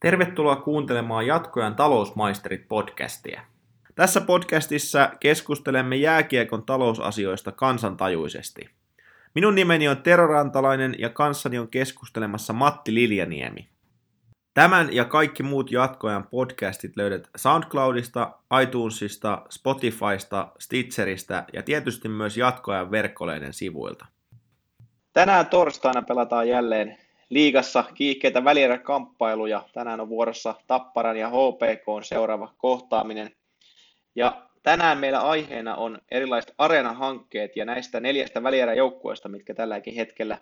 Tervetuloa kuuntelemaan Jatkojan talousmaisterit podcastia. Tässä podcastissa keskustelemme jääkiekon talousasioista kansantajuisesti. Minun nimeni on Tero Rantalainen ja kanssani on keskustelemassa Matti Liljaniemi. Tämän ja kaikki muut jatkoajan podcastit löydät SoundCloudista, iTunesista, Spotifysta, Stitcheristä ja tietysti myös jatkoajan verkkoleiden sivuilta. Tänään torstaina pelataan jälleen liigassa kiihkeitä välieräkamppailuja. Tänään on vuorossa Tapparan ja HPK on seuraava kohtaaminen. Ja tänään meillä aiheena on erilaiset areenahankkeet ja näistä neljästä välieräjoukkueesta, mitkä tälläkin hetkellä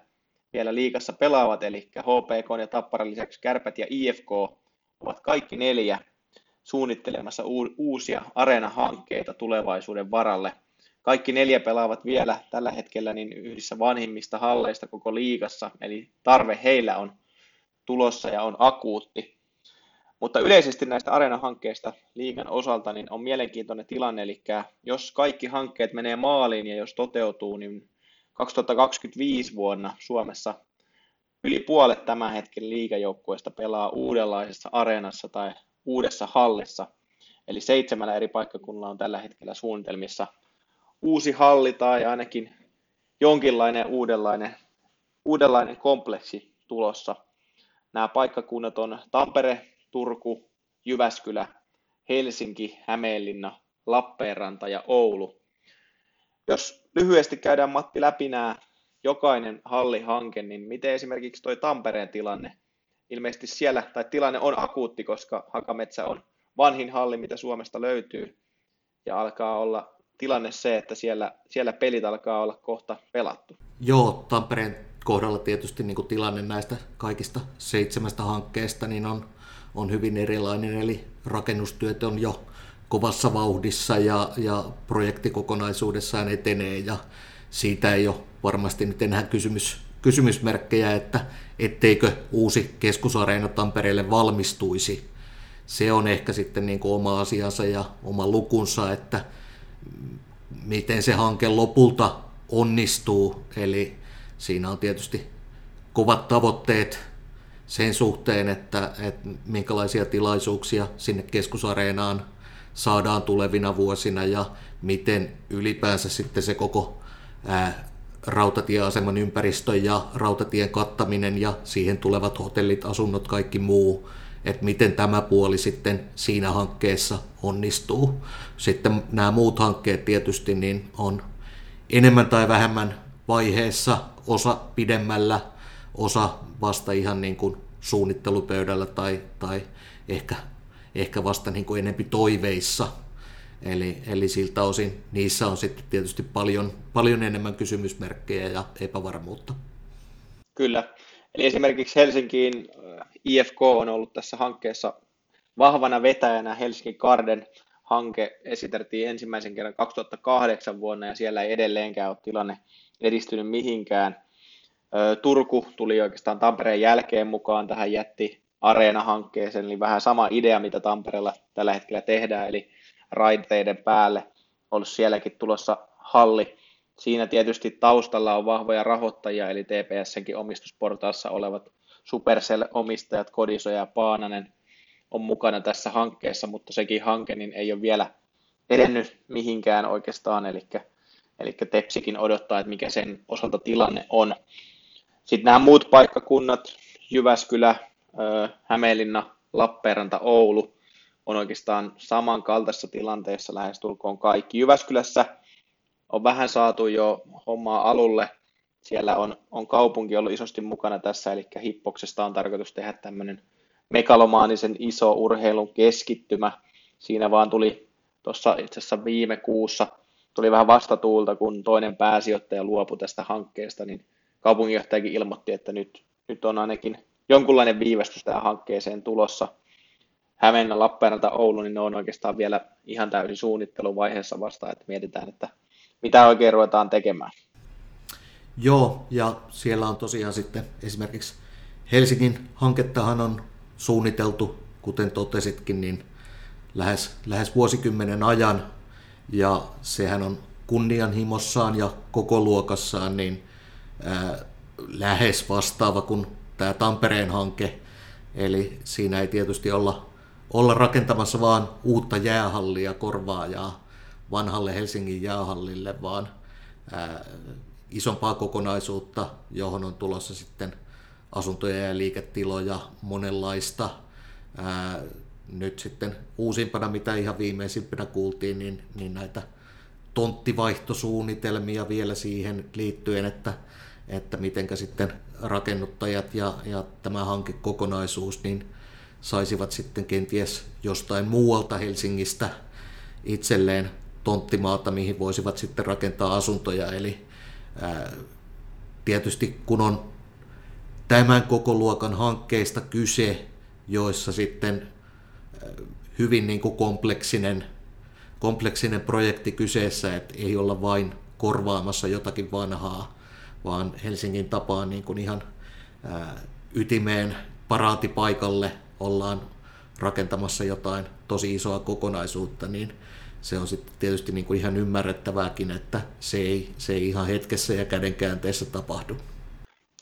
vielä liigassa pelaavat, eli HPK ja Tapparan lisäksi Kärpät ja IFK ovat kaikki neljä suunnittelemassa uusia areenahankkeita tulevaisuuden varalle. Kaikki neljä pelaavat vielä tällä hetkellä niin yhdessä vanhimmista halleista koko liigassa, eli tarve heillä on tulossa ja on akuutti. Mutta yleisesti näistä areenahankkeista liigan osalta niin on mielenkiintoinen tilanne, eli jos kaikki hankkeet menee maaliin ja jos toteutuu, niin 2025 vuonna Suomessa yli puolet tämän hetken liigajoukkueesta pelaa uudenlaisessa areenassa tai uudessa hallissa. Eli seitsemällä eri paikkakunnalla on tällä hetkellä suunnitelmissa uusi halli tai ainakin jonkinlainen uudenlainen, uudenlainen kompleksi tulossa. Nämä paikkakunnat on Tampere, Turku, Jyväskylä, Helsinki, Hämeenlinna, Lappeenranta ja Oulu. Jos lyhyesti käydään Matti läpi nämä jokainen hallihanke, niin miten esimerkiksi tuo Tampereen tilanne? Ilmeisesti siellä, tai tilanne on akuutti, koska Hakametsä on vanhin halli, mitä Suomesta löytyy, ja alkaa olla tilanne se, että siellä, siellä pelit alkaa olla kohta pelattu. Joo, Tampereen kohdalla tietysti niin kuin tilanne näistä kaikista seitsemästä hankkeesta niin on, on hyvin erilainen, eli rakennustyöt on jo kovassa vauhdissa ja, ja projekti kokonaisuudessaan etenee ja siitä ei ole varmasti nyt enää kysymys, kysymysmerkkejä, että etteikö uusi keskusareena Tampereelle valmistuisi. Se on ehkä sitten niin kuin oma asiansa ja oma lukunsa, että miten se hanke lopulta onnistuu. Eli siinä on tietysti kovat tavoitteet sen suhteen, että, että minkälaisia tilaisuuksia sinne keskusareenaan saadaan tulevina vuosina ja miten ylipäänsä sitten se koko ää, rautatieaseman ympäristö ja rautatien kattaminen ja siihen tulevat hotellit, asunnot, kaikki muu, että miten tämä puoli sitten siinä hankkeessa onnistuu. Sitten nämä muut hankkeet tietysti niin on enemmän tai vähemmän vaiheessa, osa pidemmällä, osa vasta ihan niin kuin suunnittelupöydällä tai, tai ehkä, ehkä vasta niin kuin enempi toiveissa. Eli, eli siltä osin niissä on sitten tietysti paljon, paljon enemmän kysymysmerkkejä ja epävarmuutta. Kyllä. Eli esimerkiksi Helsinkiin IFK on ollut tässä hankkeessa vahvana vetäjänä. Helsingin Garden hanke esiteltiin ensimmäisen kerran 2008 vuonna ja siellä ei edelleenkään ole tilanne edistynyt mihinkään. Turku tuli oikeastaan Tampereen jälkeen mukaan tähän jätti Areena-hankkeeseen, eli vähän sama idea, mitä Tampereella tällä hetkellä tehdään, eli raiteiden päälle olisi sielläkin tulossa halli. Siinä tietysti taustalla on vahvoja rahoittajia, eli TPSnkin omistusportaassa olevat Supercell-omistajat Kodiso ja Paananen on mukana tässä hankkeessa, mutta sekin hanke niin ei ole vielä edennyt mihinkään oikeastaan, eli, eli Tepsikin odottaa, että mikä sen osalta tilanne on. Sitten nämä muut paikkakunnat, Jyväskylä, Hämeenlinna, Lappeenranta, Oulu, on oikeastaan samankaltaisessa tilanteessa lähestulkoon kaikki. Jyväskylässä on vähän saatu jo hommaa alulle, siellä on, on kaupunki ollut isosti mukana tässä, eli Hippoksesta on tarkoitus tehdä tämmöinen megalomaanisen iso urheilun keskittymä. Siinä vaan tuli tuossa itse asiassa viime kuussa tuli vähän vastatuulta, kun toinen pääsijoittaja luopui tästä hankkeesta, niin kaupunginjohtajakin ilmoitti, että nyt, nyt on ainakin jonkunlainen viivästys tähän hankkeeseen tulossa. Hämeenä, Lappeenranta, Oulu, niin ne on oikeastaan vielä ihan täysin suunnitteluvaiheessa vasta, että mietitään, että mitä oikein ruvetaan tekemään. Joo, ja siellä on tosiaan sitten esimerkiksi Helsingin hankettahan on suunniteltu, kuten totesitkin, niin lähes, lähes vuosikymmenen ajan, ja sehän on kunnianhimossaan ja koko luokassaan niin ää, lähes vastaava kuin tämä Tampereen hanke, Eli siinä ei tietysti olla, olla rakentamassa vaan uutta jäähallia korvaajaa vanhalle Helsingin jäähallille, vaan ää, isompaa kokonaisuutta, johon on tulossa sitten asuntoja ja liiketiloja, monenlaista. Ää, nyt sitten uusimpana, mitä ihan viimeisimpänä kuultiin, niin, niin näitä tonttivaihtosuunnitelmia vielä siihen liittyen, että, että mitenkä sitten rakennuttajat ja, ja tämä hankekokonaisuus niin saisivat sitten kenties jostain muualta Helsingistä itselleen tonttimaata, mihin voisivat sitten rakentaa asuntoja. Eli tietysti kun on tämän koko luokan hankkeista kyse, joissa sitten hyvin niin kuin kompleksinen, kompleksinen projekti kyseessä, että ei olla vain korvaamassa jotakin vanhaa, vaan Helsingin tapaan niin kuin ihan ytimeen paraatipaikalle ollaan rakentamassa jotain tosi isoa kokonaisuutta, niin se on sitten tietysti niin kuin ihan ymmärrettävääkin, että se ei, se ei ihan hetkessä ja kädenkäänteessä tapahdu.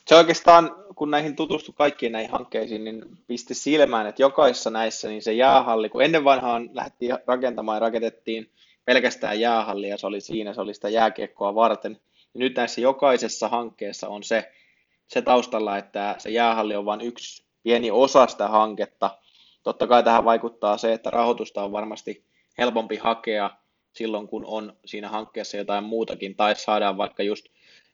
Se oikeastaan, kun näihin tutustui kaikkiin näihin hankkeisiin, niin pisti silmään, että jokaisessa näissä niin se jäähalli, kun ennen vanhaan lähdettiin rakentamaan ja rakennettiin pelkästään jäähalli ja se oli siinä, se oli sitä jääkiekkoa varten. Ja nyt näissä jokaisessa hankkeessa on se, se taustalla, että se jäähalli on vain yksi pieni osa sitä hanketta. Totta kai tähän vaikuttaa se, että rahoitusta on varmasti helpompi hakea silloin, kun on siinä hankkeessa jotain muutakin, tai saadaan vaikka just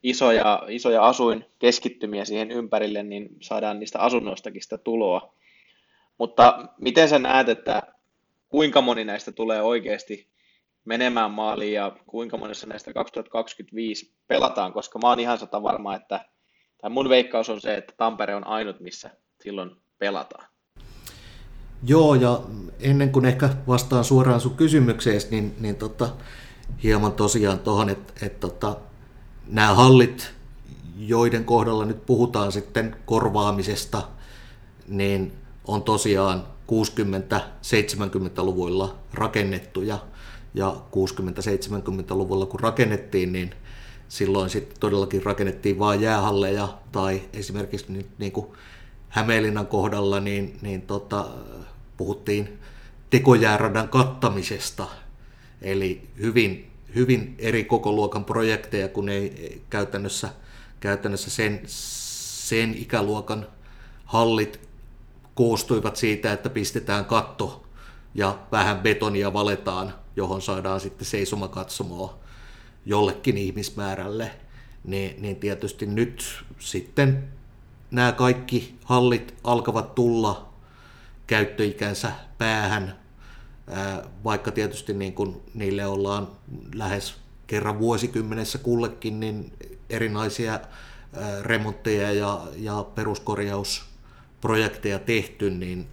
isoja, isoja asuinkeskittymiä siihen ympärille, niin saadaan niistä asunnoistakin sitä tuloa. Mutta miten sä näet, että kuinka moni näistä tulee oikeasti menemään maaliin ja kuinka monessa näistä 2025 pelataan, koska mä oon ihan sata varma, että tai mun veikkaus on se, että Tampere on ainut, missä silloin pelataan. Joo, ja ennen kuin ehkä vastaan suoraan sun kysymykseen, niin, niin tota, hieman tosiaan tuohon, että, että tota, nämä hallit, joiden kohdalla nyt puhutaan sitten korvaamisesta, niin on tosiaan 60-70-luvuilla rakennettuja. Ja 60-70-luvulla kun rakennettiin, niin silloin sitten todellakin rakennettiin vain jäähalleja tai esimerkiksi niin, niin kuin Hämeenlinnan kohdalla niin, niin tota, puhuttiin tekojääradan kattamisesta. Eli hyvin hyvin eri koko luokan projekteja, kun ei käytännössä, käytännössä sen, sen ikäluokan hallit koostuivat siitä, että pistetään katto ja vähän betonia valetaan, johon saadaan sitten seisomakatsomoa jollekin ihmismäärälle, niin, niin tietysti nyt sitten nämä kaikki hallit alkavat tulla käyttöikänsä päähän vaikka tietysti niin kuin niille ollaan lähes kerran vuosikymmenessä kullekin niin erinäisiä remontteja ja, ja peruskorjausprojekteja tehty, niin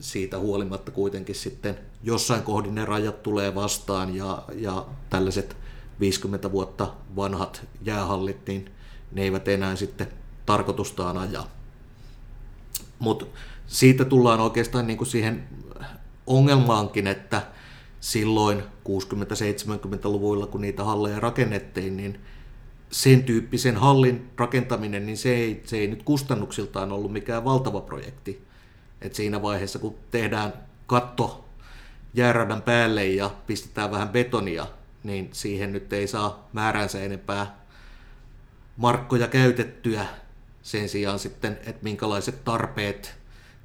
siitä huolimatta kuitenkin sitten jossain kohdin ne rajat tulee vastaan ja, ja tällaiset 50 vuotta vanhat jäähallit, niin ne eivät enää sitten tarkoitustaan ajaa. Mutta siitä tullaan oikeastaan niin kuin siihen ongelmaankin, että silloin 60-70-luvuilla, kun niitä halleja rakennettiin, niin sen tyyppisen hallin rakentaminen, niin se ei, se ei nyt kustannuksiltaan ollut mikään valtava projekti. Et siinä vaiheessa, kun tehdään katto jääradan päälle ja pistetään vähän betonia, niin siihen nyt ei saa määränsä enempää markkoja käytettyä. Sen sijaan sitten, että minkälaiset tarpeet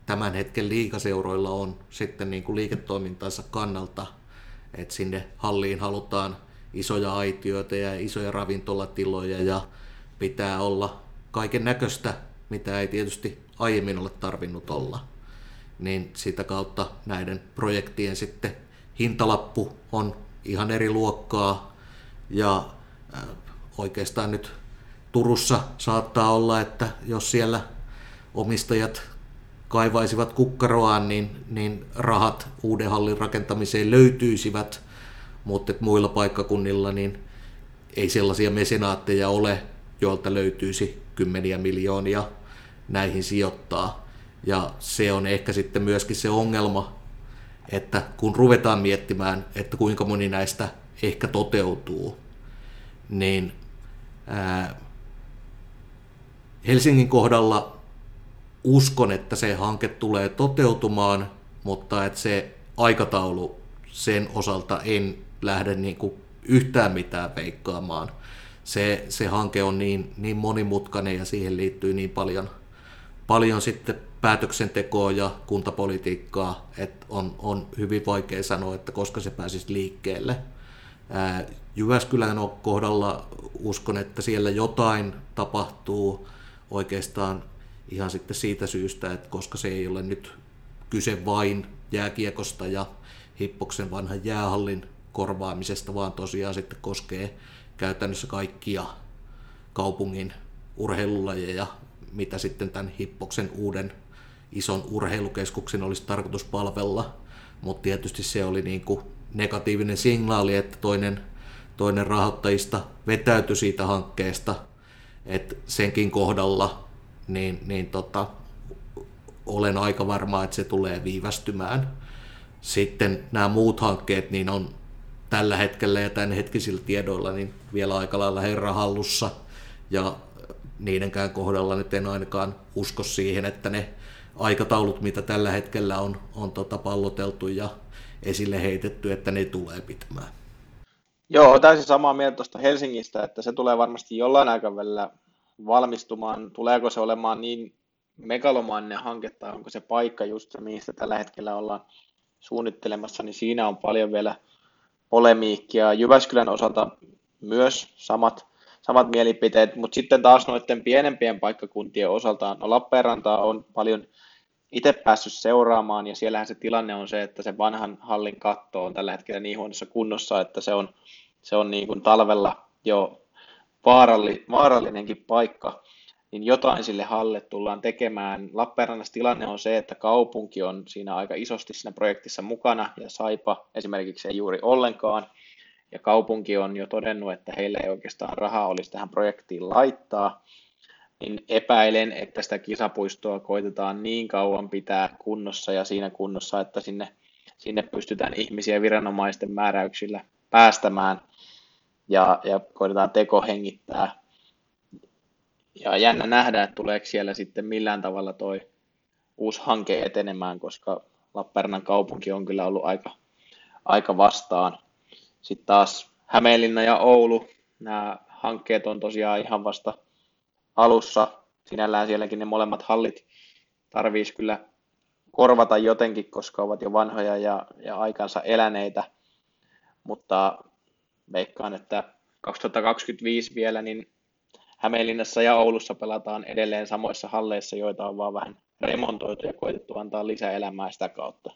tämän hetken liikaseuroilla on sitten niin kuin liiketoimintansa kannalta, että sinne halliin halutaan isoja aitioita ja isoja ravintolatiloja ja pitää olla kaiken näköistä, mitä ei tietysti aiemmin ole tarvinnut olla. Niin sitä kautta näiden projektien sitten hintalappu on ihan eri luokkaa ja äh, oikeastaan nyt Turussa saattaa olla, että jos siellä omistajat kaivaisivat kukkaroaan, niin, niin rahat uuden hallin rakentamiseen löytyisivät, mutta muilla paikkakunnilla niin ei sellaisia mesenaatteja ole, joilta löytyisi kymmeniä miljoonia näihin sijoittaa. Ja se on ehkä sitten myöskin se ongelma, että kun ruvetaan miettimään, että kuinka moni näistä ehkä toteutuu, niin ää, Helsingin kohdalla uskon, että se hanke tulee toteutumaan, mutta että se aikataulu sen osalta en lähde niin kuin yhtään mitään veikkaamaan. Se, se hanke on niin, niin monimutkainen ja siihen liittyy niin paljon, paljon sitten päätöksentekoa ja kuntapolitiikkaa, että on, on hyvin vaikea sanoa, että koska se pääsisi liikkeelle. Jyväskylän kohdalla uskon, että siellä jotain tapahtuu oikeastaan ihan sitten siitä syystä, että koska se ei ole nyt kyse vain jääkiekosta ja Hippoksen vanhan jäähallin korvaamisesta, vaan tosiaan sitten koskee käytännössä kaikkia kaupungin urheilulajeja, mitä sitten tämän Hippoksen uuden ison urheilukeskuksen olisi tarkoitus palvella. Mutta tietysti se oli niin kuin negatiivinen signaali, että toinen, toinen rahoittajista vetäytyi siitä hankkeesta, että senkin kohdalla niin, niin tota, olen aika varma, että se tulee viivästymään. Sitten nämä muut hankkeet niin on tällä hetkellä ja tämän hetkisillä tiedoilla niin vielä aika lailla herra hallussa ja niidenkään kohdalla nyt en ainakaan usko siihen, että ne aikataulut, mitä tällä hetkellä on, on tota palloteltu ja esille heitetty, että ne tulee pitämään. Joo, täysin samaa mieltä tuosta Helsingistä, että se tulee varmasti jollain aikavälillä valmistumaan. Tuleeko se olemaan niin megalomaaninen hanke tai onko se paikka just se, mistä tällä hetkellä ollaan suunnittelemassa, niin siinä on paljon vielä polemiikkia. Jyväskylän osalta myös samat, samat mielipiteet, mutta sitten taas noiden pienempien paikkakuntien osalta, no Lappeenrantaa on paljon itse päässyt seuraamaan, ja siellähän se tilanne on se, että se vanhan hallin katto on tällä hetkellä niin huonossa kunnossa, että se on, se on niin kuin talvella jo vaaralli, vaarallinenkin paikka, niin jotain sille halle tullaan tekemään. Lappeenrannassa tilanne on se, että kaupunki on siinä aika isosti siinä projektissa mukana, ja Saipa esimerkiksi ei juuri ollenkaan, ja kaupunki on jo todennut, että heillä ei oikeastaan rahaa olisi tähän projektiin laittaa, niin epäilen, että sitä kisapuistoa koitetaan niin kauan pitää kunnossa ja siinä kunnossa, että sinne, sinne pystytään ihmisiä viranomaisten määräyksillä päästämään ja, ja koitetaan tekohengittää. Ja jännä nähdä, että tuleeko siellä sitten millään tavalla toi uusi hanke etenemään, koska Lappeenrannan kaupunki on kyllä ollut aika, aika vastaan. Sitten taas Hämeenlinna ja Oulu, nämä hankkeet on tosiaan ihan vasta alussa. Sinällään sielläkin ne molemmat hallit tarvitsisi kyllä korvata jotenkin, koska ovat jo vanhoja ja, ja aikansa eläneitä. Mutta veikkaan, että 2025 vielä, niin Hämeenlinnassa ja Oulussa pelataan edelleen samoissa halleissa, joita on vaan vähän remontoitu ja koetettu antaa lisää elämää sitä kautta.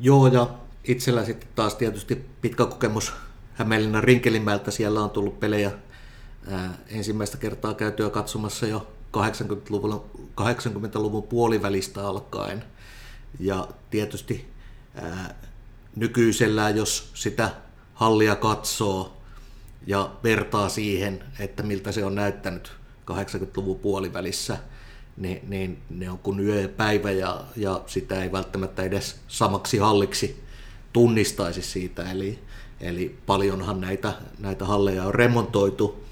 Joo, ja itsellä sitten taas tietysti pitkä kokemus Hämeenlinnan Rinkelinmäeltä. Siellä on tullut pelejä ää, ensimmäistä kertaa käytyä katsomassa jo 80-luvun, 80-luvun puolivälistä alkaen. Ja tietysti ää, nykyisellään, jos sitä hallia katsoo ja vertaa siihen, että miltä se on näyttänyt 80-luvun puolivälissä, niin, niin ne on kuin yö ja päivä ja, ja sitä ei välttämättä edes samaksi halliksi tunnistaisi siitä. Eli, eli paljonhan näitä, näitä halleja on remontoitu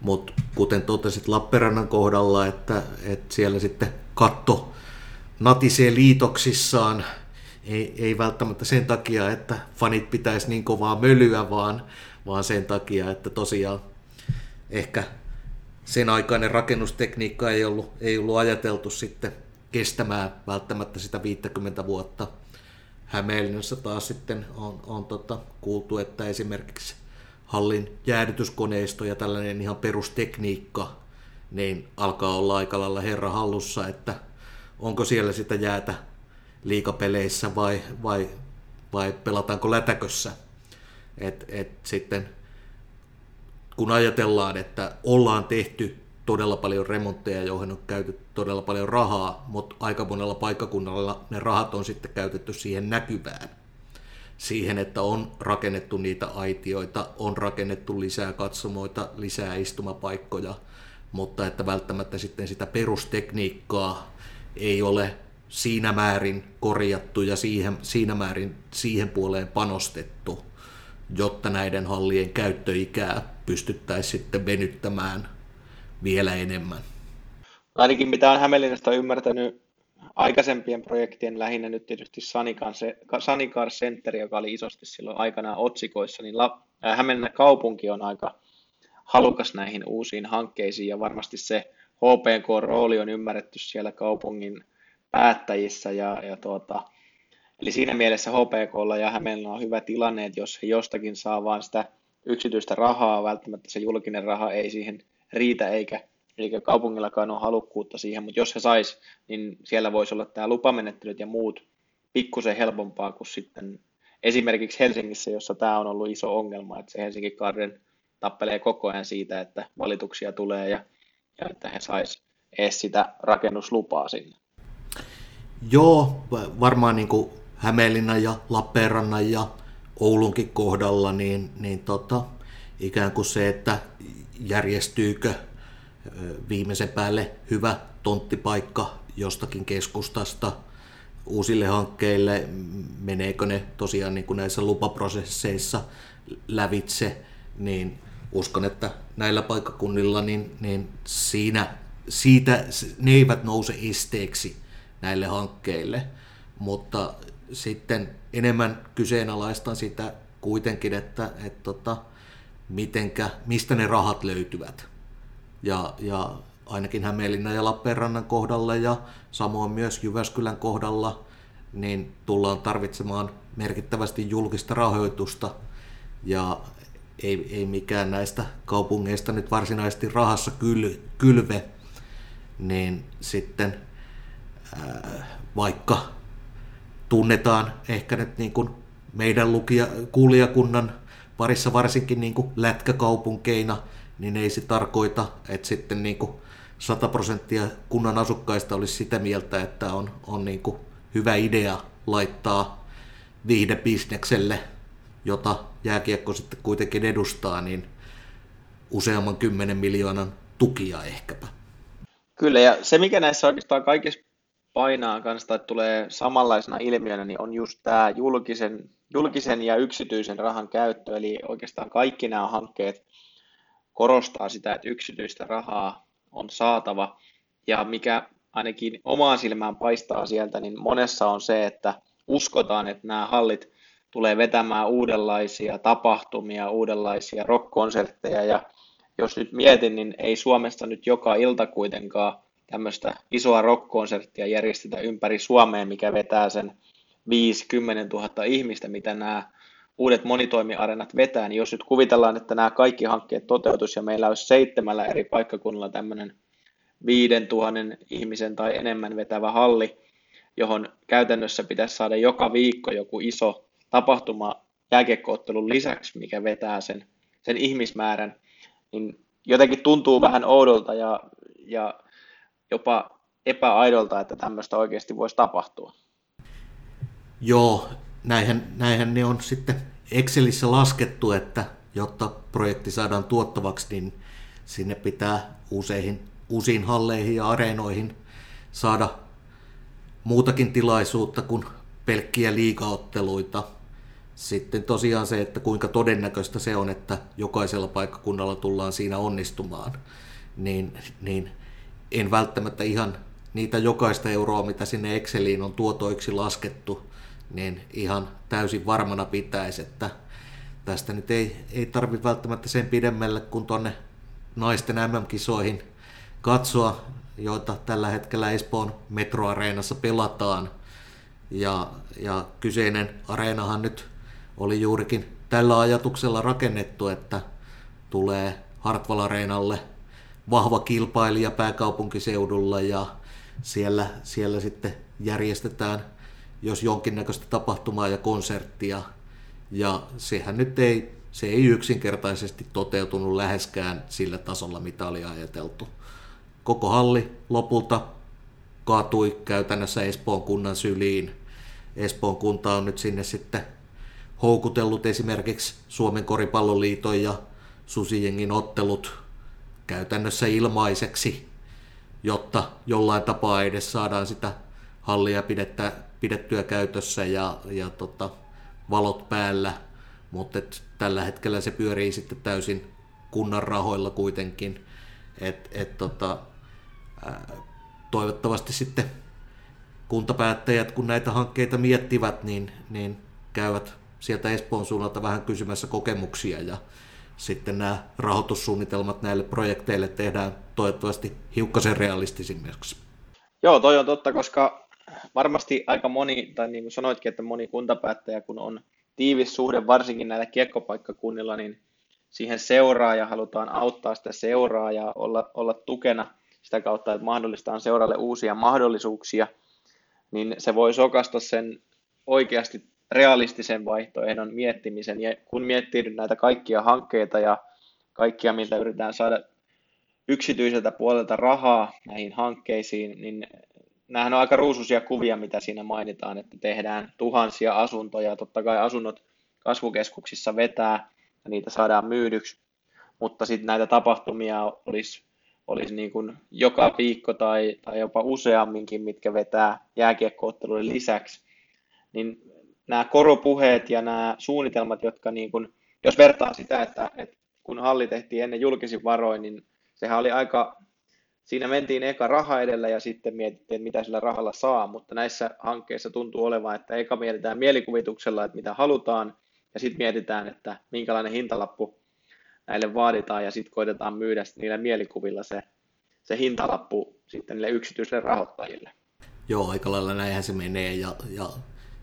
mutta kuten totesit Lappeenrannan kohdalla, että, että siellä sitten katto natisee liitoksissaan, ei, ei välttämättä sen takia, että fanit pitäisi niin kovaa mölyä, vaan, vaan sen takia, että tosiaan ehkä sen aikainen rakennustekniikka ei ollut, ei ollut ajateltu sitten kestämään välttämättä sitä 50 vuotta. Hämeenlinnassa taas sitten on, on tota, kuultu, että esimerkiksi hallin jäädytyskoneisto ja tällainen ihan perustekniikka, niin alkaa olla aika lailla herra hallussa, että onko siellä sitä jäätä liikapeleissä vai, vai, vai pelataanko lätäkössä. Et, et sitten kun ajatellaan, että ollaan tehty todella paljon remontteja, joihin on käytetty todella paljon rahaa, mutta aika monella paikkakunnalla ne rahat on sitten käytetty siihen näkyvään siihen, että on rakennettu niitä aitioita, on rakennettu lisää katsomoita, lisää istumapaikkoja, mutta että välttämättä sitten sitä perustekniikkaa ei ole siinä määrin korjattu ja siihen, siinä määrin siihen puoleen panostettu, jotta näiden hallien käyttöikää pystyttäisiin sitten venyttämään vielä enemmän. Ainakin mitä on Hämeenlinnasta ymmärtänyt aikaisempien projektien, lähinnä nyt tietysti Sanikar Center, joka oli isosti silloin aikanaan otsikoissa, niin äh, Hämeenlinnan kaupunki on aika halukas näihin uusiin hankkeisiin ja varmasti se HPK-rooli on ymmärretty siellä kaupungin päättäjissä ja, ja tuota, eli siinä mielessä HPKlla ja Hämeenlinnalla on hyvä tilanne, että jos he jostakin saa vain sitä yksityistä rahaa, välttämättä se julkinen raha ei siihen riitä eikä, eikä kaupungillakaan ole halukkuutta siihen, mutta jos he sais, niin siellä voisi olla tämä lupamenettelyt ja muut pikkusen helpompaa kuin sitten esimerkiksi Helsingissä, jossa tämä on ollut iso ongelma, että se Helsingin Garden tappelee koko ajan siitä, että valituksia tulee ja, ja että he sais edes sitä rakennuslupaa sinne. Joo, varmaan niin kuin Hämeenlinnan ja Lappeenrannan ja Oulunkin kohdalla, niin, niin tota, ikään kuin se, että järjestyykö viimeisen päälle hyvä tonttipaikka jostakin keskustasta uusille hankkeille, meneekö ne tosiaan niin kuin näissä lupaprosesseissa lävitse, niin uskon, että näillä paikkakunnilla niin, niin siinä, siitä ne eivät nouse esteeksi näille hankkeille, mutta sitten enemmän kyseenalaistan sitä kuitenkin, että, että tota, mitenkä, mistä ne rahat löytyvät. Ja, ja ainakin Hämeenlinnan ja Lappeenrannan kohdalla ja samoin myös Jyväskylän kohdalla niin tullaan tarvitsemaan merkittävästi julkista rahoitusta ja ei, ei mikään näistä kaupungeista nyt varsinaisesti rahassa kyl, kylve, niin sitten vaikka tunnetaan ehkä nyt niin kuin meidän lukija, kuulijakunnan parissa varsinkin niin kuin lätkäkaupunkeina, niin ei se tarkoita, että sitten niin kuin 100 prosenttia kunnan asukkaista olisi sitä mieltä, että on, on niin kuin hyvä idea laittaa viihdebisnekselle, jota jääkiekko sitten kuitenkin edustaa, niin useamman kymmenen miljoonan tukia ehkäpä. Kyllä, ja se mikä näissä oikeastaan kaikissa painaa kanssa tai tulee samanlaisena ilmiönä, niin on just tämä julkisen, julkisen ja yksityisen rahan käyttö. Eli oikeastaan kaikki nämä hankkeet korostaa sitä, että yksityistä rahaa on saatava. Ja mikä ainakin omaan silmään paistaa sieltä, niin monessa on se, että uskotaan, että nämä hallit tulee vetämään uudenlaisia tapahtumia, uudenlaisia rockkonsertteja. Ja jos nyt mietin, niin ei Suomessa nyt joka ilta kuitenkaan tämmöistä isoa rock-konserttia järjestetä ympäri Suomea, mikä vetää sen 5-10 000 ihmistä, mitä nämä uudet monitoimiarenat vetää, niin jos nyt kuvitellaan, että nämä kaikki hankkeet toteutus ja meillä olisi seitsemällä eri paikkakunnalla tämmöinen 5000 ihmisen tai enemmän vetävä halli, johon käytännössä pitäisi saada joka viikko joku iso tapahtuma jääkiekkoottelun lisäksi, mikä vetää sen, sen ihmismäärän, niin jotenkin tuntuu vähän oudolta ja, ja jopa epäaidolta, että tämmöistä oikeasti voisi tapahtua. Joo, näinhän, näinhän ne on sitten Excelissä laskettu, että jotta projekti saadaan tuottavaksi, niin sinne pitää useihin, uusiin halleihin ja areenoihin saada muutakin tilaisuutta kuin pelkkiä liikaotteluita. Sitten tosiaan se, että kuinka todennäköistä se on, että jokaisella paikkakunnalla tullaan siinä onnistumaan, niin, niin en välttämättä ihan niitä jokaista euroa, mitä sinne Exceliin on tuotoiksi laskettu, niin ihan täysin varmana pitäisi, että tästä nyt ei, ei tarvi välttämättä sen pidemmälle kuin tuonne naisten MM-kisoihin katsoa, joita tällä hetkellä Espoon metroareenassa pelataan. Ja, ja kyseinen areenahan nyt oli juurikin tällä ajatuksella rakennettu, että tulee Hartwall Areenalle – vahva kilpailija pääkaupunkiseudulla ja siellä, siellä sitten järjestetään jos jonkinnäköistä tapahtumaa ja konserttia. Ja sehän nyt ei, se ei yksinkertaisesti toteutunut läheskään sillä tasolla, mitä oli ajateltu. Koko halli lopulta kaatui käytännössä Espoon kunnan syliin. Espoon kunta on nyt sinne sitten houkutellut esimerkiksi Suomen koripalloliiton ja Susijengin ottelut käytännössä ilmaiseksi, jotta jollain tapaa edes saadaan sitä hallia pidettä, pidettyä käytössä ja, ja tota, valot päällä, mutta tällä hetkellä se pyörii sitten täysin kunnan rahoilla kuitenkin. Et, et tota, toivottavasti sitten kuntapäättäjät, kun näitä hankkeita miettivät, niin, niin käyvät sieltä Espoon suunnalta vähän kysymässä kokemuksia ja sitten nämä rahoitussuunnitelmat näille projekteille tehdään toivottavasti hiukkasen realistisimmiksi. Joo, toi on totta, koska varmasti aika moni, tai niin kuin sanoitkin, että moni kuntapäättäjä, kun on tiivis suhde varsinkin näillä kiekkopaikkakunnilla, niin siihen seuraa ja halutaan auttaa sitä seuraa ja olla, olla tukena sitä kautta, että mahdollistaan seuralle uusia mahdollisuuksia, niin se voi sokasta sen oikeasti realistisen vaihtoehdon miettimisen. Ja kun miettii näitä kaikkia hankkeita ja kaikkia, miltä yritetään saada yksityiseltä puolelta rahaa näihin hankkeisiin, niin nämähän on aika ruusuisia kuvia, mitä siinä mainitaan, että tehdään tuhansia asuntoja. Totta kai asunnot kasvukeskuksissa vetää ja niitä saadaan myydyksi, mutta sitten näitä tapahtumia olisi, olisi niin kuin joka viikko tai, tai jopa useamminkin, mitkä vetää jääkiekkootteluiden lisäksi. Niin nämä koropuheet ja nämä suunnitelmat, jotka niin kuin, jos vertaa sitä, että, että kun halli tehtiin ennen julkisin varoin, niin sehän oli aika, siinä mentiin eka raha edellä ja sitten mietittiin, mitä sillä rahalla saa, mutta näissä hankkeissa tuntuu olevan, että eka mietitään mielikuvituksella, että mitä halutaan, ja sitten mietitään, että minkälainen hintalappu näille vaaditaan, ja sitten koitetaan myydä niillä mielikuvilla se, se hintalappu sitten niille yksityisille rahoittajille. Joo, aika lailla näinhän se menee, ja, ja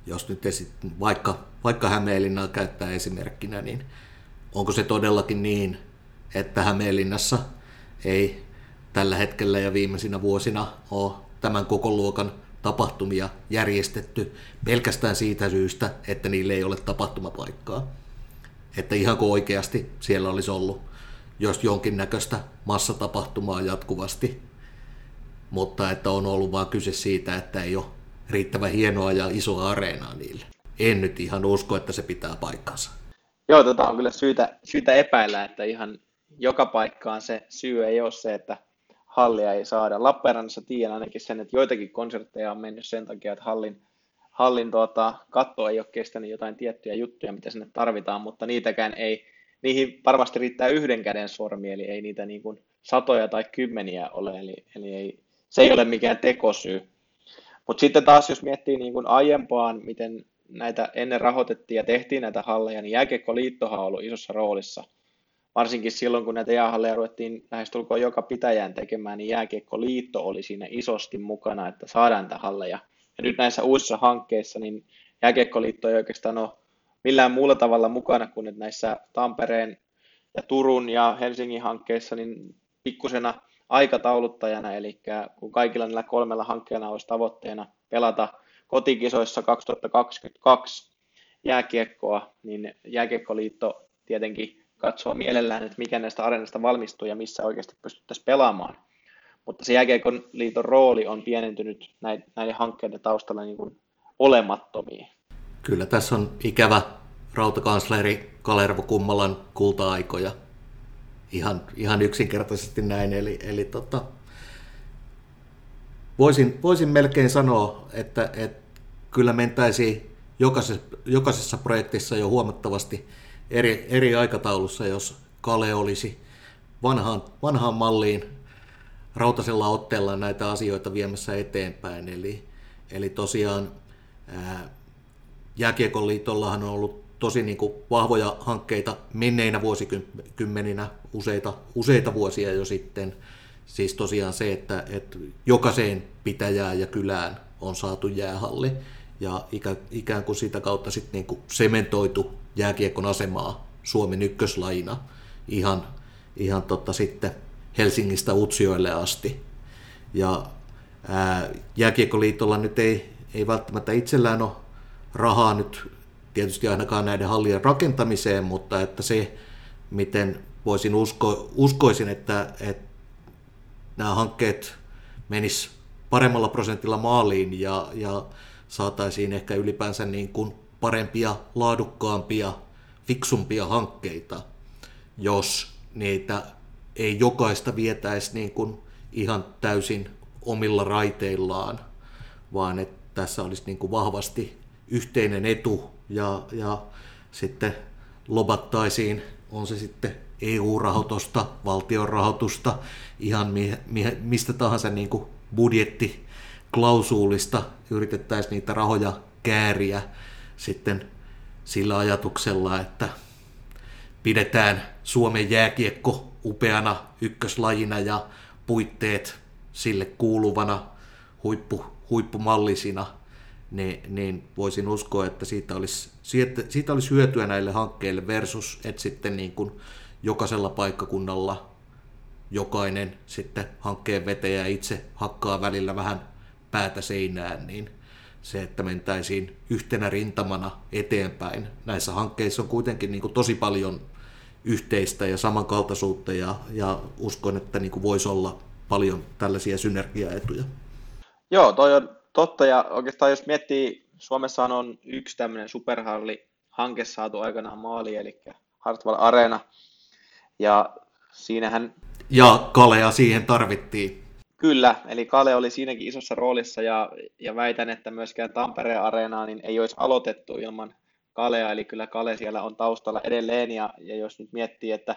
jos nyt esit, vaikka, vaikka Hämeenlinnaa käyttää esimerkkinä, niin onko se todellakin niin, että Hämeenlinnassa ei tällä hetkellä ja viimeisinä vuosina ole tämän koko luokan tapahtumia järjestetty pelkästään siitä syystä, että niille ei ole tapahtumapaikkaa. Että ihan kuin oikeasti siellä olisi ollut jos jonkinnäköistä massatapahtumaa jatkuvasti, mutta että on ollut vain kyse siitä, että ei ole riittävän hienoa ja isoa areenaa niille. En nyt ihan usko, että se pitää paikkansa. Joo, tota on kyllä syytä, syytä epäillä, että ihan joka paikkaan se syy ei ole se, että hallia ei saada. Lappeenrannassa tiedän ainakin sen, että joitakin konsertteja on mennyt sen takia, että hallin, hallin tuota, katto ei ole kestänyt jotain tiettyjä juttuja, mitä sinne tarvitaan, mutta niitäkään ei, niihin varmasti riittää yhden käden sormi, eli ei niitä niin kuin satoja tai kymmeniä ole, eli, eli ei, se ei ole mikään tekosyy. Mutta sitten taas, jos miettii niin kuin aiempaan, miten näitä ennen rahoitettiin ja tehtiin näitä halleja, niin Jääkiekkoliittohan on ollut isossa roolissa. Varsinkin silloin, kun näitä jäähalleja ruvettiin lähestulkoon joka pitäjään tekemään, niin Jääkiekkoliitto oli siinä isosti mukana, että saadaan näitä halleja. Ja nyt näissä uusissa hankkeissa, niin Jääkiekkoliitto ei oikeastaan ole millään muulla tavalla mukana kuin että näissä Tampereen ja Turun ja Helsingin hankkeissa, niin pikkusena aikatauluttajana, eli kun kaikilla näillä kolmella hankkeella olisi tavoitteena pelata kotikisoissa 2022 jääkiekkoa, niin Jääkiekkoliitto tietenkin katsoo mielellään, että mikä näistä areenasta valmistuu ja missä oikeasti pystyttäisiin pelaamaan. Mutta se Jääkiekkoliiton rooli on pienentynyt näiden hankkeiden taustalla niin kuin olemattomiin. Kyllä tässä on ikävä rautakansleri Kalervo Kummalan kulta-aikoja Ihan, ihan yksinkertaisesti näin. Eli, eli tota, voisin, voisin melkein sanoa, että, että kyllä mentäisiin jokaisessa, jokaisessa projektissa jo huomattavasti eri, eri aikataulussa, jos Kale olisi vanhaan, vanhaan malliin rautasella otteella näitä asioita viemässä eteenpäin. Eli, eli tosiaan ää, Jääkiekon liitollahan on ollut tosi niin kuin vahvoja hankkeita menneinä vuosikymmeninä, useita, useita vuosia jo sitten. Siis tosiaan se, että, että jokaiseen pitäjään ja kylään on saatu jäähalli ja ikä, ikään kuin sitä kautta sitten niin kuin sementoitu jääkiekon asemaa Suomen ykköslajina ihan, ihan totta sitten Helsingistä Utsioille asti. Ja ää, Jääkiekkoliitolla nyt ei, ei välttämättä itsellään ole rahaa nyt tietysti ainakaan näiden hallien rakentamiseen, mutta että se, miten voisin usko, uskoisin, että, että nämä hankkeet menis paremmalla prosentilla maaliin ja, ja saataisiin ehkä ylipäänsä niin kuin parempia, laadukkaampia, fiksumpia hankkeita, jos niitä ei jokaista vietäisi niin kuin ihan täysin omilla raiteillaan, vaan että tässä olisi niin kuin vahvasti yhteinen etu ja, ja sitten lobattaisiin, on se sitten EU-rahoitusta, valtion rahoitusta, ihan mi, mi, mistä tahansa niin kuin budjetti klausuulista, yritettäisiin niitä rahoja kääriä sitten sillä ajatuksella, että pidetään Suomen jääkiekko upeana ykköslajina ja puitteet sille kuuluvana huippu, huippumallisina, niin, niin voisin uskoa, että siitä olisi, siitä, siitä olisi hyötyä näille hankkeille versus, että sitten niin kuin jokaisella paikkakunnalla jokainen sitten hankkeen vetäjä itse hakkaa välillä vähän päätä seinään, niin se, että mentäisiin yhtenä rintamana eteenpäin. Näissä hankkeissa on kuitenkin niin kuin tosi paljon yhteistä ja samankaltaisuutta ja, ja uskon, että niin kuin voisi olla paljon tällaisia synergiaetuja. Joo, toi on totta ja oikeastaan jos miettii, Suomessa on yksi tämmöinen superhalli-hanke saatu aikanaan maali, eli Hartwall Arena ja siinähän... Ja Kalea siihen tarvittiin. Kyllä, eli Kale oli siinäkin isossa roolissa ja, ja väitän, että myöskään Tampereen areenaa niin ei olisi aloitettu ilman Kalea, eli kyllä Kale siellä on taustalla edelleen, ja, ja jos nyt miettii, että,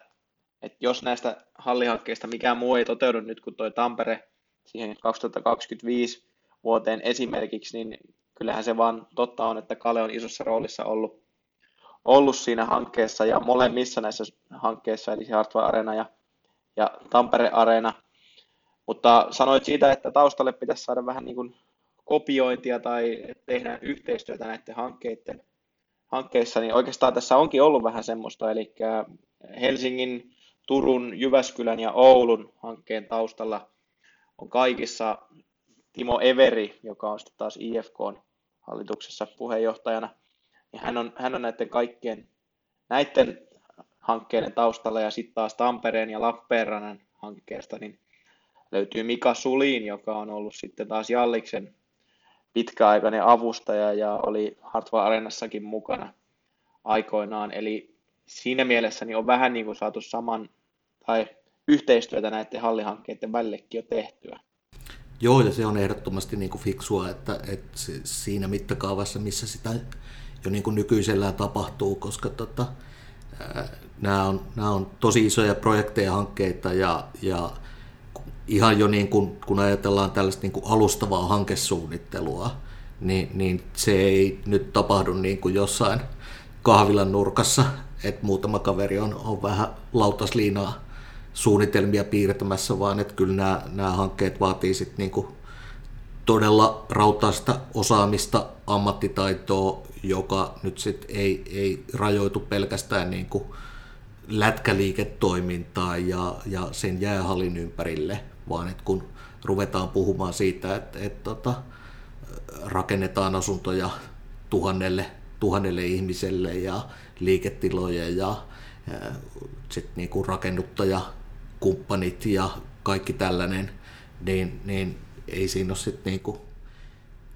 että jos näistä hallihankkeista mikään muu ei toteudu nyt kuin tuo Tampere siihen 2025 vuoteen esimerkiksi, niin kyllähän se vaan totta on, että Kale on isossa roolissa ollut, ollut siinä hankkeessa ja molemmissa näissä hankkeissa, eli Hartwell Arena ja, ja Tampere Arena. Mutta sanoit siitä, että taustalle pitäisi saada vähän niin kuin kopiointia tai tehdä yhteistyötä näiden hankkeiden hankkeissa, niin oikeastaan tässä onkin ollut vähän semmoista, eli Helsingin, Turun, Jyväskylän ja Oulun hankkeen taustalla on kaikissa Timo Everi, joka on sitten taas IFK hallituksessa puheenjohtajana, niin hän on, hän on näiden kaikkien näiden hankkeiden taustalla ja sitten taas Tampereen ja Lappeenrannan hankkeesta niin löytyy Mika Sulin, joka on ollut sitten taas Jalliksen pitkäaikainen avustaja ja oli Hartwell Arenassakin mukana aikoinaan. Eli siinä mielessä niin on vähän niin kuin saatu saman tai yhteistyötä näiden hallihankkeiden välillekin jo tehtyä. Joo, ja se on ehdottomasti niin kuin fiksua, että, että siinä mittakaavassa, missä sitä jo niin kuin nykyisellään tapahtuu, koska tota, nämä, on, nämä on tosi isoja projekteja, hankkeita ja, ja ihan jo niin kuin, kun ajatellaan tällaista niin kuin alustavaa hankesuunnittelua, niin, niin se ei nyt tapahdu niin kuin jossain kahvilan nurkassa, että muutama kaveri on, on vähän lautasliinaa suunnitelmia piirtämässä, vaan että kyllä nämä, nämä hankkeet vaatii sit niin kuin todella rautaista osaamista, ammattitaitoa, joka nyt sit ei, ei rajoitu pelkästään niin kuin lätkäliiketoimintaan ja, ja sen jäähallin ympärille, vaan että kun ruvetaan puhumaan siitä, että, että, tota, rakennetaan asuntoja tuhannelle, tuhannelle ihmiselle ja liiketiloja ja, ja sitten niinku rakennuttajakumppanit ja kaikki tällainen, niin, niin ei siinä ole sitten niinku,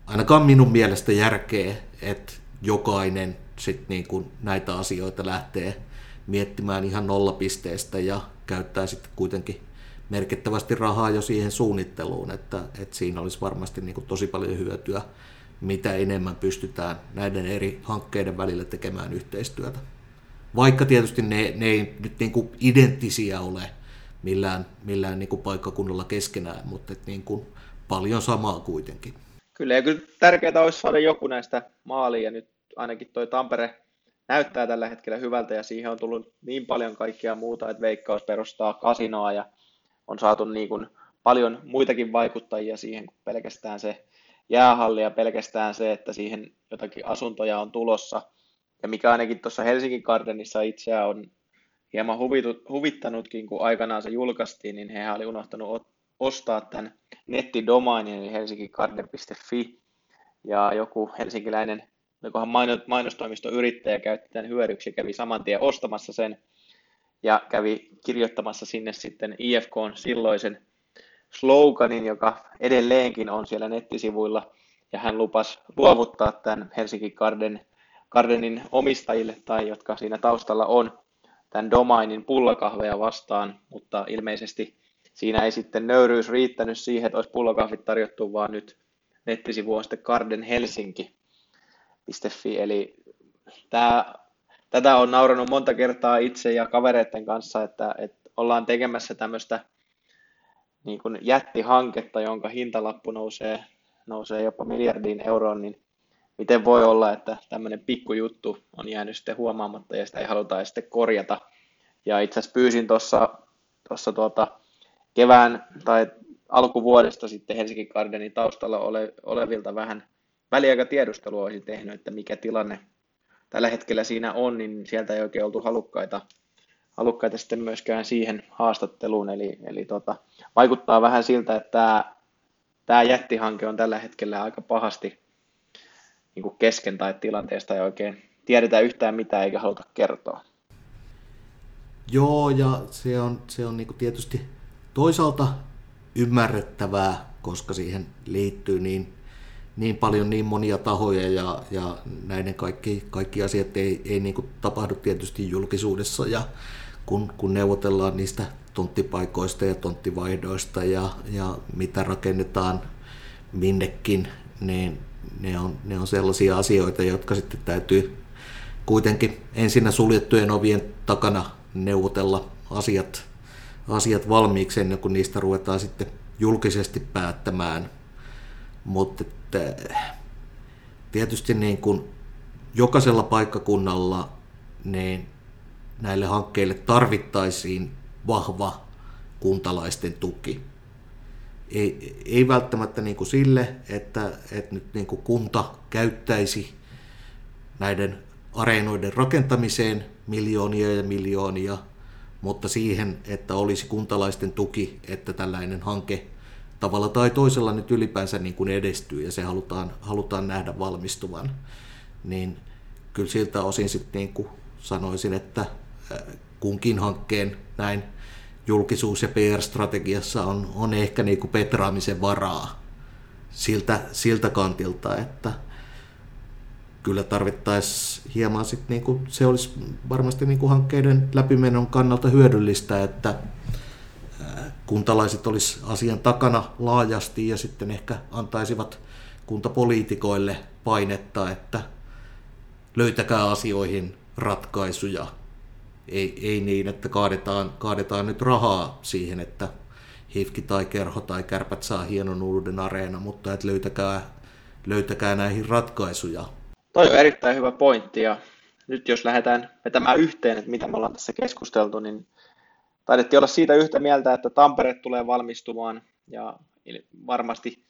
ainakaan minun mielestä järkeä, että jokainen sit niinku näitä asioita lähtee miettimään ihan nollapisteestä ja käyttää sitten kuitenkin merkittävästi rahaa jo siihen suunnitteluun, että, että siinä olisi varmasti niin kuin tosi paljon hyötyä, mitä enemmän pystytään näiden eri hankkeiden välillä tekemään yhteistyötä. Vaikka tietysti ne, ne ei nyt niin kuin identtisiä ole millään, millään niin kuin paikkakunnalla keskenään, mutta että niin kuin paljon samaa kuitenkin. Kyllä, ja kyllä tärkeää olisi saada joku näistä maaliin, ja nyt ainakin toi Tampere näyttää tällä hetkellä hyvältä, ja siihen on tullut niin paljon kaikkia muuta, että Veikkaus perustaa kasinoa, ja on saatu niin kuin paljon muitakin vaikuttajia siihen kuin pelkästään se jäähalli ja pelkästään se, että siihen jotakin asuntoja on tulossa. Ja mikä ainakin tuossa Helsingin Gardenissa itseään on hieman huvitut, huvittanutkin, kun aikanaan se julkaistiin, niin he oli unohtanut ostaa tämän nettidomainin, eli helsinkigarden.fi, ja joku helsinkiläinen, mainostoimistoyrittäjä käytti tämän hyödyksi kävi saman tien ostamassa sen, ja kävi kirjoittamassa sinne sitten IFK silloisen sloganin, joka edelleenkin on siellä nettisivuilla, ja hän lupasi luovuttaa tämän Helsinki Garden, Gardenin omistajille, tai jotka siinä taustalla on, tämän domainin pullakahveja vastaan, mutta ilmeisesti siinä ei sitten nöyryys riittänyt siihen, että olisi pullakahvit tarjottu, vaan nyt nettisivu on sitten gardenhelsinki.fi, eli tämä tätä on nauranut monta kertaa itse ja kavereiden kanssa, että, että ollaan tekemässä tämmöistä niin kuin jättihanketta, jonka hintalappu nousee nousee jopa miljardiin euroon, niin miten voi olla, että tämmöinen pikkujuttu on jäänyt sitten huomaamatta ja sitä ei haluta sitten korjata. Ja itse asiassa pyysin tuossa tuota, kevään tai alkuvuodesta sitten Helsingin Gardenin taustalla ole, olevilta vähän väliaikatiedustelua olisi tehnyt, että mikä tilanne tällä hetkellä siinä on, niin sieltä ei oikein oltu halukkaita, halukkaita sitten myöskään siihen haastatteluun. Eli, eli tota, vaikuttaa vähän siltä, että tämä, tämä jättihanke on tällä hetkellä aika pahasti niin kuin kesken tai tilanteesta ei oikein tiedetä yhtään mitään eikä haluta kertoa. Joo, ja se on, se on niin kuin tietysti toisaalta ymmärrettävää, koska siihen liittyy niin, niin paljon niin monia tahoja ja, ja näiden kaikki, kaikki asiat ei, ei niin kuin tapahdu tietysti julkisuudessa ja kun, kun neuvotellaan niistä tonttipaikoista ja tonttivaihdoista ja, ja mitä rakennetaan minnekin, niin ne on, ne on sellaisia asioita, jotka sitten täytyy kuitenkin ensinnä suljettujen ovien takana neuvotella asiat, asiat valmiiksi ennen kuin niistä ruvetaan sitten julkisesti päättämään. Mutta tietysti niin kuin jokaisella paikkakunnalla niin näille hankkeille tarvittaisiin vahva kuntalaisten tuki. Ei, ei välttämättä niin kuin sille, että, että nyt niin kuin kunta käyttäisi näiden areenoiden rakentamiseen miljoonia ja miljoonia, mutta siihen, että olisi kuntalaisten tuki, että tällainen hanke tavalla tai toisella nyt ylipäänsä niin kuin edestyy ja se halutaan, halutaan nähdä valmistuvan, niin kyllä siltä osin sitten niin kuin sanoisin, että kunkin hankkeen näin julkisuus- ja PR-strategiassa on, on ehkä niin kuin petraamisen varaa siltä, siltä kantilta, että kyllä tarvittaisiin hieman sit niin kuin, se olisi varmasti niin kuin hankkeiden läpimenon kannalta hyödyllistä, että kuntalaiset olisi asian takana laajasti ja sitten ehkä antaisivat kuntapoliitikoille painetta, että löytäkää asioihin ratkaisuja. Ei, ei niin, että kaadetaan, kaadetaan nyt rahaa siihen, että hifki tai kerho tai kärpät saa hienon uuden areena, mutta että löytäkää, löytäkää näihin ratkaisuja. Toi on erittäin hyvä pointti ja nyt jos lähdetään vetämään yhteen, että mitä me ollaan tässä keskusteltu, niin taidettiin olla siitä yhtä mieltä, että Tampere tulee valmistumaan ja varmasti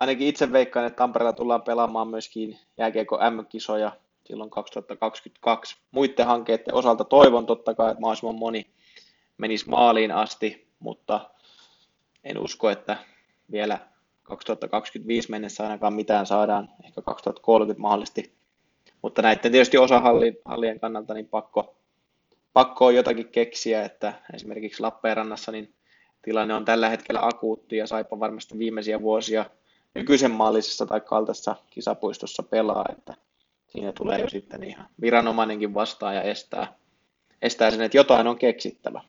ainakin itse veikkaan, että Tampereella tullaan pelaamaan myöskin jääkiekko M-kisoja silloin 2022. Muiden hankkeiden osalta toivon totta kai, että mahdollisimman moni menisi maaliin asti, mutta en usko, että vielä 2025 mennessä ainakaan mitään saadaan, ehkä 2030 mahdollisesti. Mutta näiden tietysti osa hallien kannalta niin pakko, pakko on jotakin keksiä, että esimerkiksi Lappeenrannassa niin tilanne on tällä hetkellä akuutti ja Saipa varmasti viimeisiä vuosia nykyisen maallisessa tai kaltaisessa kisapuistossa pelaa, että siinä tulee jo sitten ihan viranomainenkin vastaan ja estää, estää sen, että jotain on keksittävä.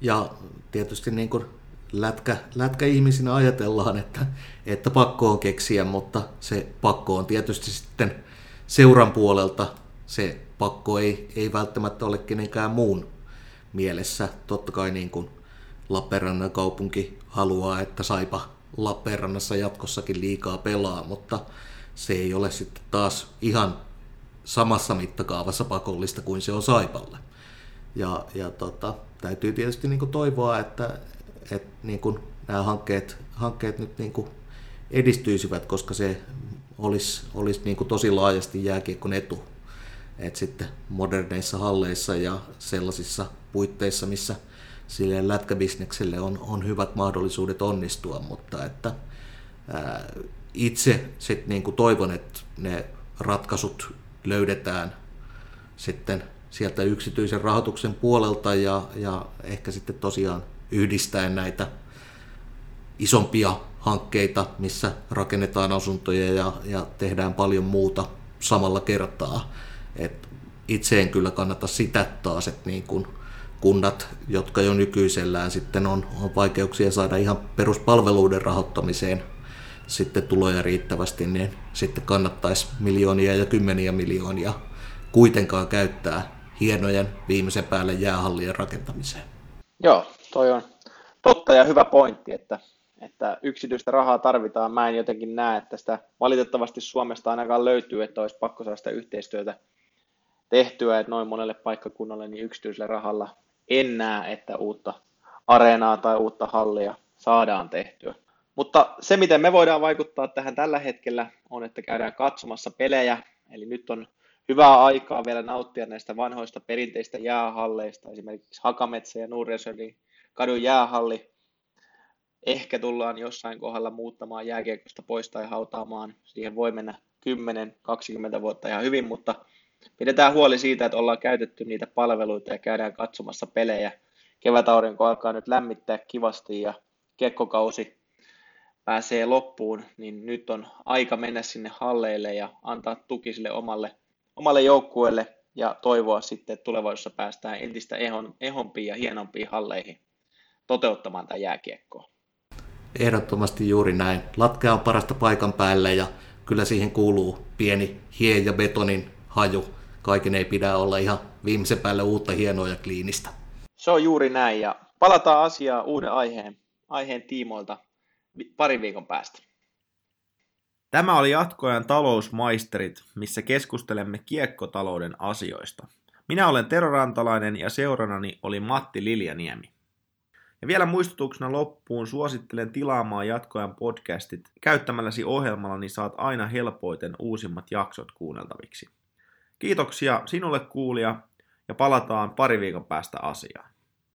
Ja tietysti niin kuin lätkä, lätkä-ihmisinä ajatellaan, että, että pakko on keksiä, mutta se pakko on tietysti sitten seuran puolelta se pakko ei, ei välttämättä ole kenenkään muun mielessä. Totta kai niin kuin Lappeenrannan kaupunki haluaa, että Saipa Lappeenrannassa jatkossakin liikaa pelaa, mutta se ei ole sitten taas ihan samassa mittakaavassa pakollista kuin se on Saipalle. Ja, ja tota, täytyy tietysti niin toivoa, että, että niin nämä hankkeet, hankkeet nyt niin edistyisivät, koska se olisi, olisi niin tosi laajasti jääkiekon etu että sitten moderneissa halleissa ja sellaisissa puitteissa, missä sille lätkäbisnekselle on, on hyvät mahdollisuudet onnistua, mutta että ää, itse sitten niin kuin toivon, että ne ratkaisut löydetään sitten sieltä yksityisen rahoituksen puolelta ja, ja ehkä sitten tosiaan yhdistäen näitä isompia hankkeita, missä rakennetaan asuntoja ja, ja tehdään paljon muuta samalla kertaa. Et itse en kyllä kannata sitä taas, että niin kun kunnat, jotka jo nykyisellään sitten on, on vaikeuksia saada ihan peruspalveluiden rahoittamiseen sitten tuloja riittävästi, niin sitten kannattaisi miljoonia ja kymmeniä miljoonia kuitenkaan käyttää hienojen viimeisen päälle jäähallien rakentamiseen. Joo, toi on totta ja hyvä pointti, että että yksityistä rahaa tarvitaan. Mä en jotenkin näe, että sitä valitettavasti Suomesta ainakaan löytyy, että olisi pakko saada sitä yhteistyötä tehtyä, että noin monelle paikkakunnalle niin yksityisellä rahalla en näe, että uutta areenaa tai uutta hallia saadaan tehtyä. Mutta se, miten me voidaan vaikuttaa tähän tällä hetkellä, on, että käydään katsomassa pelejä. Eli nyt on hyvää aikaa vielä nauttia näistä vanhoista perinteistä jäähalleista, esimerkiksi Hakametsä ja Nurresönin kadun jäähalli. Ehkä tullaan jossain kohdalla muuttamaan jääkiekosta pois tai hautaamaan. Siihen voi mennä 10-20 vuotta ihan hyvin, mutta pidetään huoli siitä, että ollaan käytetty niitä palveluita ja käydään katsomassa pelejä. Kevätaurinko alkaa nyt lämmittää kivasti ja kekkokausi pääsee loppuun, niin nyt on aika mennä sinne halleille ja antaa tuki sille omalle, omalle joukkueelle ja toivoa sitten, että tulevaisuudessa päästään entistä ehon, ehompiin ja hienompiin halleihin toteuttamaan tämä jääkiekkoa. Ehdottomasti juuri näin. Latkea on parasta paikan päälle ja kyllä siihen kuuluu pieni hien ja betonin haju. Kaiken ei pidä olla ihan viimeisen päälle uutta hienoa ja kliinistä. Se on juuri näin ja palataan asiaan uuden aiheen, aiheen tiimoilta parin viikon päästä. Tämä oli jatkoajan talousmaisterit, missä keskustelemme kiekkotalouden asioista. Minä olen Tero Rantalainen ja seuranani oli Matti Liljaniemi. Ja vielä muistutuksena loppuun suosittelen tilaamaan jatkoajan podcastit. Käyttämälläsi ohjelmalla niin saat aina helpoiten uusimmat jaksot kuunneltaviksi. Kiitoksia sinulle kuulija ja palataan pari viikon päästä asiaan.